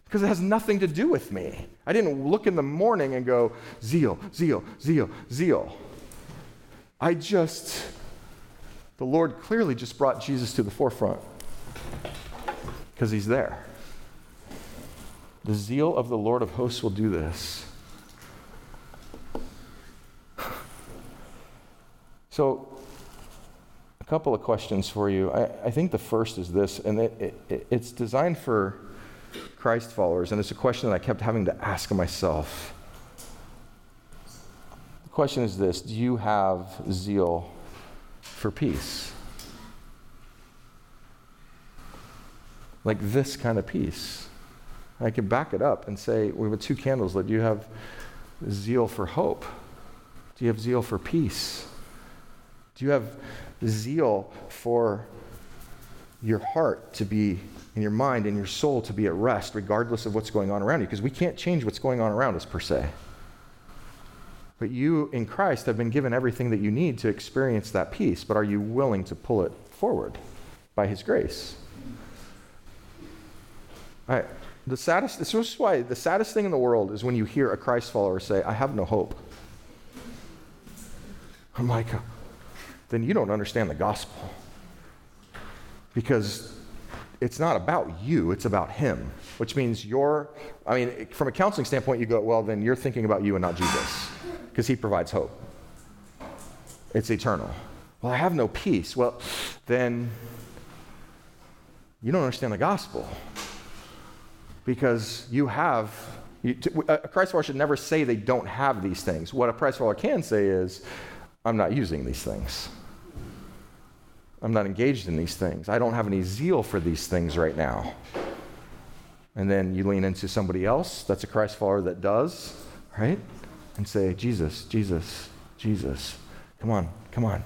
Because it has nothing to do with me. I didn't look in the morning and go, zeal, zeal, zeal, zeal. I just, the Lord clearly just brought Jesus to the forefront because he's there. The zeal of the Lord of hosts will do this. So, a couple of questions for you. I, I think the first is this, and it, it, it's designed for Christ followers, and it's a question that I kept having to ask myself. The question is this Do you have zeal for peace? Like this kind of peace. I can back it up and say, we have two candles lit. Do you have zeal for hope? Do you have zeal for peace? Do you have zeal for your heart to be, in your mind and your soul to be at rest, regardless of what's going on around you? Because we can't change what's going on around us, per se. But you in Christ have been given everything that you need to experience that peace, but are you willing to pull it forward by His grace? I, the saddest, this is why the saddest thing in the world is when you hear a Christ follower say, I have no hope. I'm like, then you don't understand the gospel. Because it's not about you, it's about him, which means you're, I mean, from a counseling standpoint, you go, well, then you're thinking about you and not Jesus, because he provides hope. It's eternal. Well, I have no peace. Well, then you don't understand the gospel. Because you have, you, a Christ follower should never say they don't have these things. What a Christ follower can say is, I'm not using these things. I'm not engaged in these things. I don't have any zeal for these things right now. And then you lean into somebody else that's a Christ follower that does, right? And say, Jesus, Jesus, Jesus, come on, come on.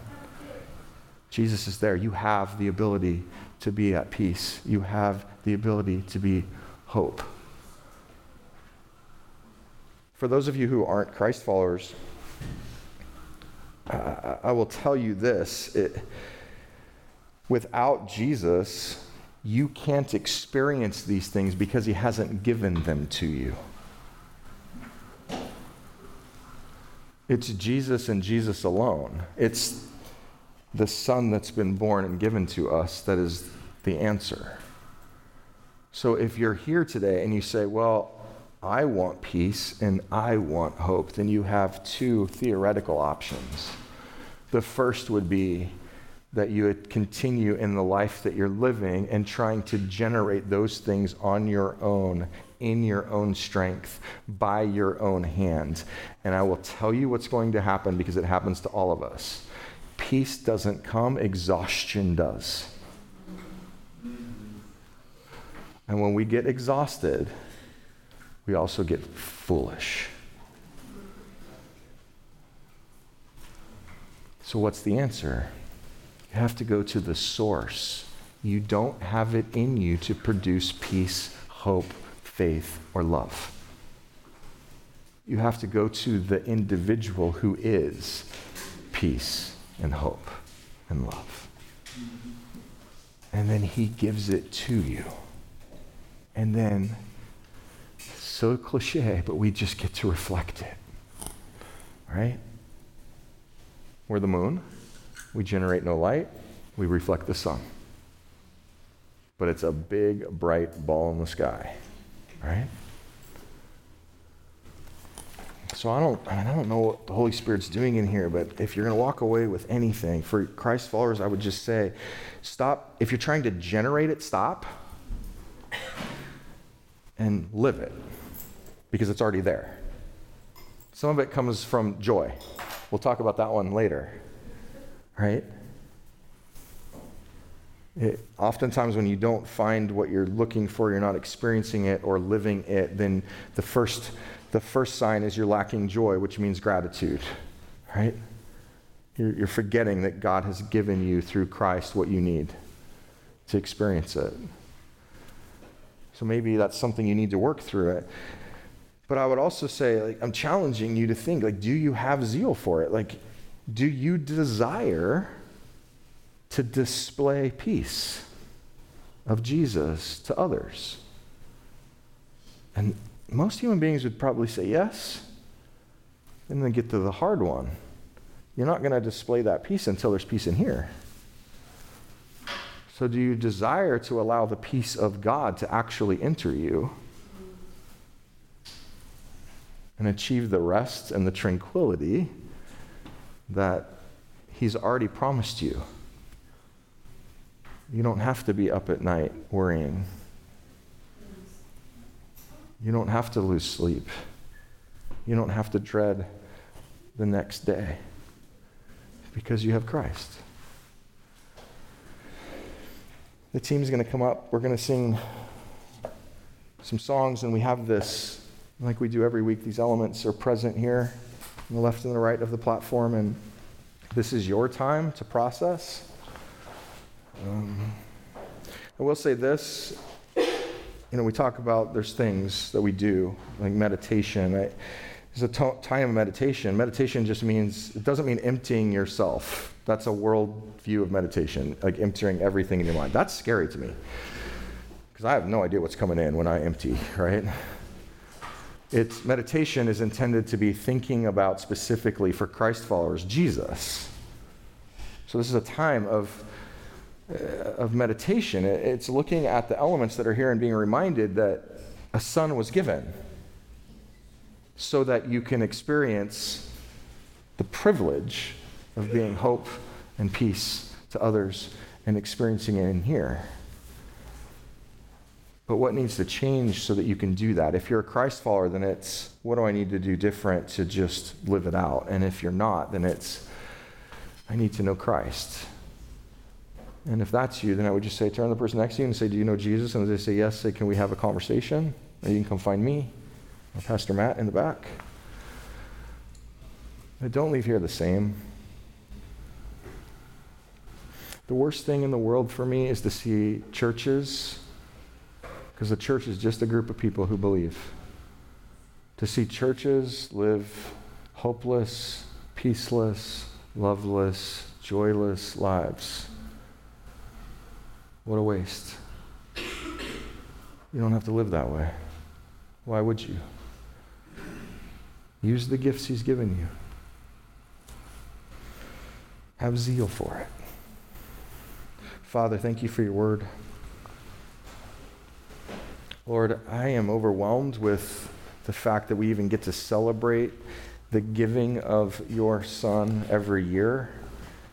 Jesus is there. You have the ability to be at peace, you have the ability to be hope. For those of you who aren't Christ followers, uh, I will tell you this. It, Without Jesus, you can't experience these things because he hasn't given them to you. It's Jesus and Jesus alone. It's the Son that's been born and given to us that is the answer. So if you're here today and you say, Well, I want peace and I want hope, then you have two theoretical options. The first would be that you would continue in the life that you're living and trying to generate those things on your own, in your own strength, by your own hand. And I will tell you what's going to happen because it happens to all of us. Peace doesn't come, exhaustion does. And when we get exhausted, we also get foolish. So, what's the answer? You have to go to the source. You don't have it in you to produce peace, hope, faith, or love. You have to go to the individual who is peace and hope and love. And then he gives it to you. And then, so cliche, but we just get to reflect it. Right? We're the moon. We generate no light. We reflect the sun. But it's a big, bright ball in the sky. Right? So I don't, I, I don't know what the Holy Spirit's doing in here, but if you're going to walk away with anything, for Christ followers, I would just say, stop. If you're trying to generate it, stop and live it because it's already there. Some of it comes from joy. We'll talk about that one later, right? It, oftentimes, when you don't find what you're looking for, you're not experiencing it or living it, then the first the first sign is you're lacking joy, which means gratitude, right? You're, you're forgetting that God has given you through Christ what you need to experience it. So maybe that's something you need to work through it. But I would also say, like, I'm challenging you to think, like, do you have zeal for it? Like, do you desire to display peace of Jesus to others? And most human beings would probably say yes. And then get to the hard one. You're not going to display that peace until there's peace in here. So, do you desire to allow the peace of God to actually enter you and achieve the rest and the tranquility that He's already promised you? You don't have to be up at night worrying. You don't have to lose sleep. You don't have to dread the next day because you have Christ. The team's going to come up. We're going to sing some songs, and we have this, like we do every week, these elements are present here on the left and the right of the platform, and this is your time to process. Um, I will say this you know, we talk about there's things that we do, like meditation. I, there's a t- time of meditation. Meditation just means, it doesn't mean emptying yourself. That's a world view of meditation, like emptying everything in your mind. That's scary to me because I have no idea what's coming in when I empty, right? It's meditation is intended to be thinking about specifically for Christ followers Jesus. So this is a time of uh, of meditation. It's looking at the elements that are here and being reminded that a son was given so that you can experience the privilege of being hope and peace to others and experiencing it in here. But what needs to change so that you can do that? If you're a Christ follower, then it's what do I need to do different to just live it out? And if you're not, then it's I need to know Christ. And if that's you, then I would just say, turn to the person next to you and say, Do you know Jesus? And as they say yes, say, Can we have a conversation? Or you can come find me or Pastor Matt in the back. But don't leave here the same. The worst thing in the world for me is to see churches, because the church is just a group of people who believe. To see churches live hopeless, peaceless, loveless, joyless lives what a waste. You don't have to live that way. Why would you? Use the gifts He's given you. Have zeal for it. Father, thank you for your word. Lord, I am overwhelmed with the fact that we even get to celebrate the giving of your Son every year.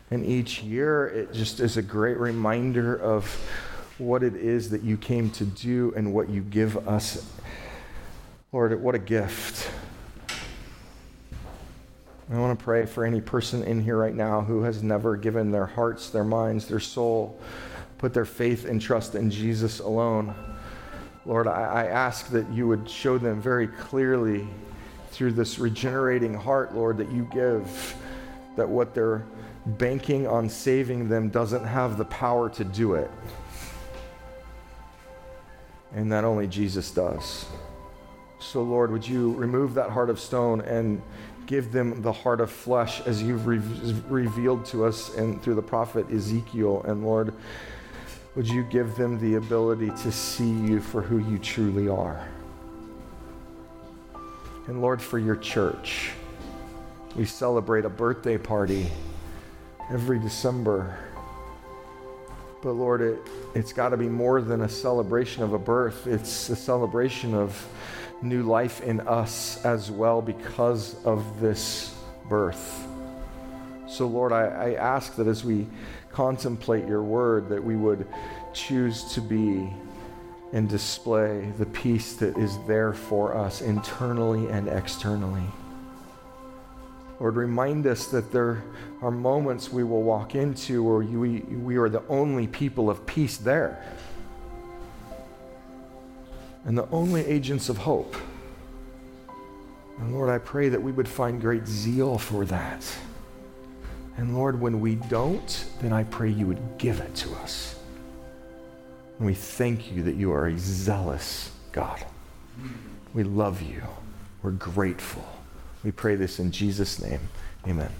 And each year, it just is a great reminder of what it is that you came to do and what you give us. Lord, what a gift. I want to pray for any person in here right now who has never given their hearts, their minds, their soul, put their faith and trust in Jesus alone. Lord, I, I ask that you would show them very clearly through this regenerating heart, Lord, that you give, that what they're banking on saving them doesn't have the power to do it. And that only Jesus does. So, Lord, would you remove that heart of stone and give them the heart of flesh as you've re- revealed to us and through the prophet Ezekiel. And Lord, would you give them the ability to see you for who you truly are? And Lord, for your church, we celebrate a birthday party every December. But Lord, it, it's got to be more than a celebration of a birth, it's a celebration of new life in us as well because of this birth. So, Lord, I, I ask that as we contemplate your word, that we would choose to be and display the peace that is there for us internally and externally. Lord, remind us that there are moments we will walk into where we, we are the only people of peace there and the only agents of hope. And Lord, I pray that we would find great zeal for that. And Lord, when we don't, then I pray you would give it to us. And we thank you that you are a zealous God. We love you. We're grateful. We pray this in Jesus' name. Amen.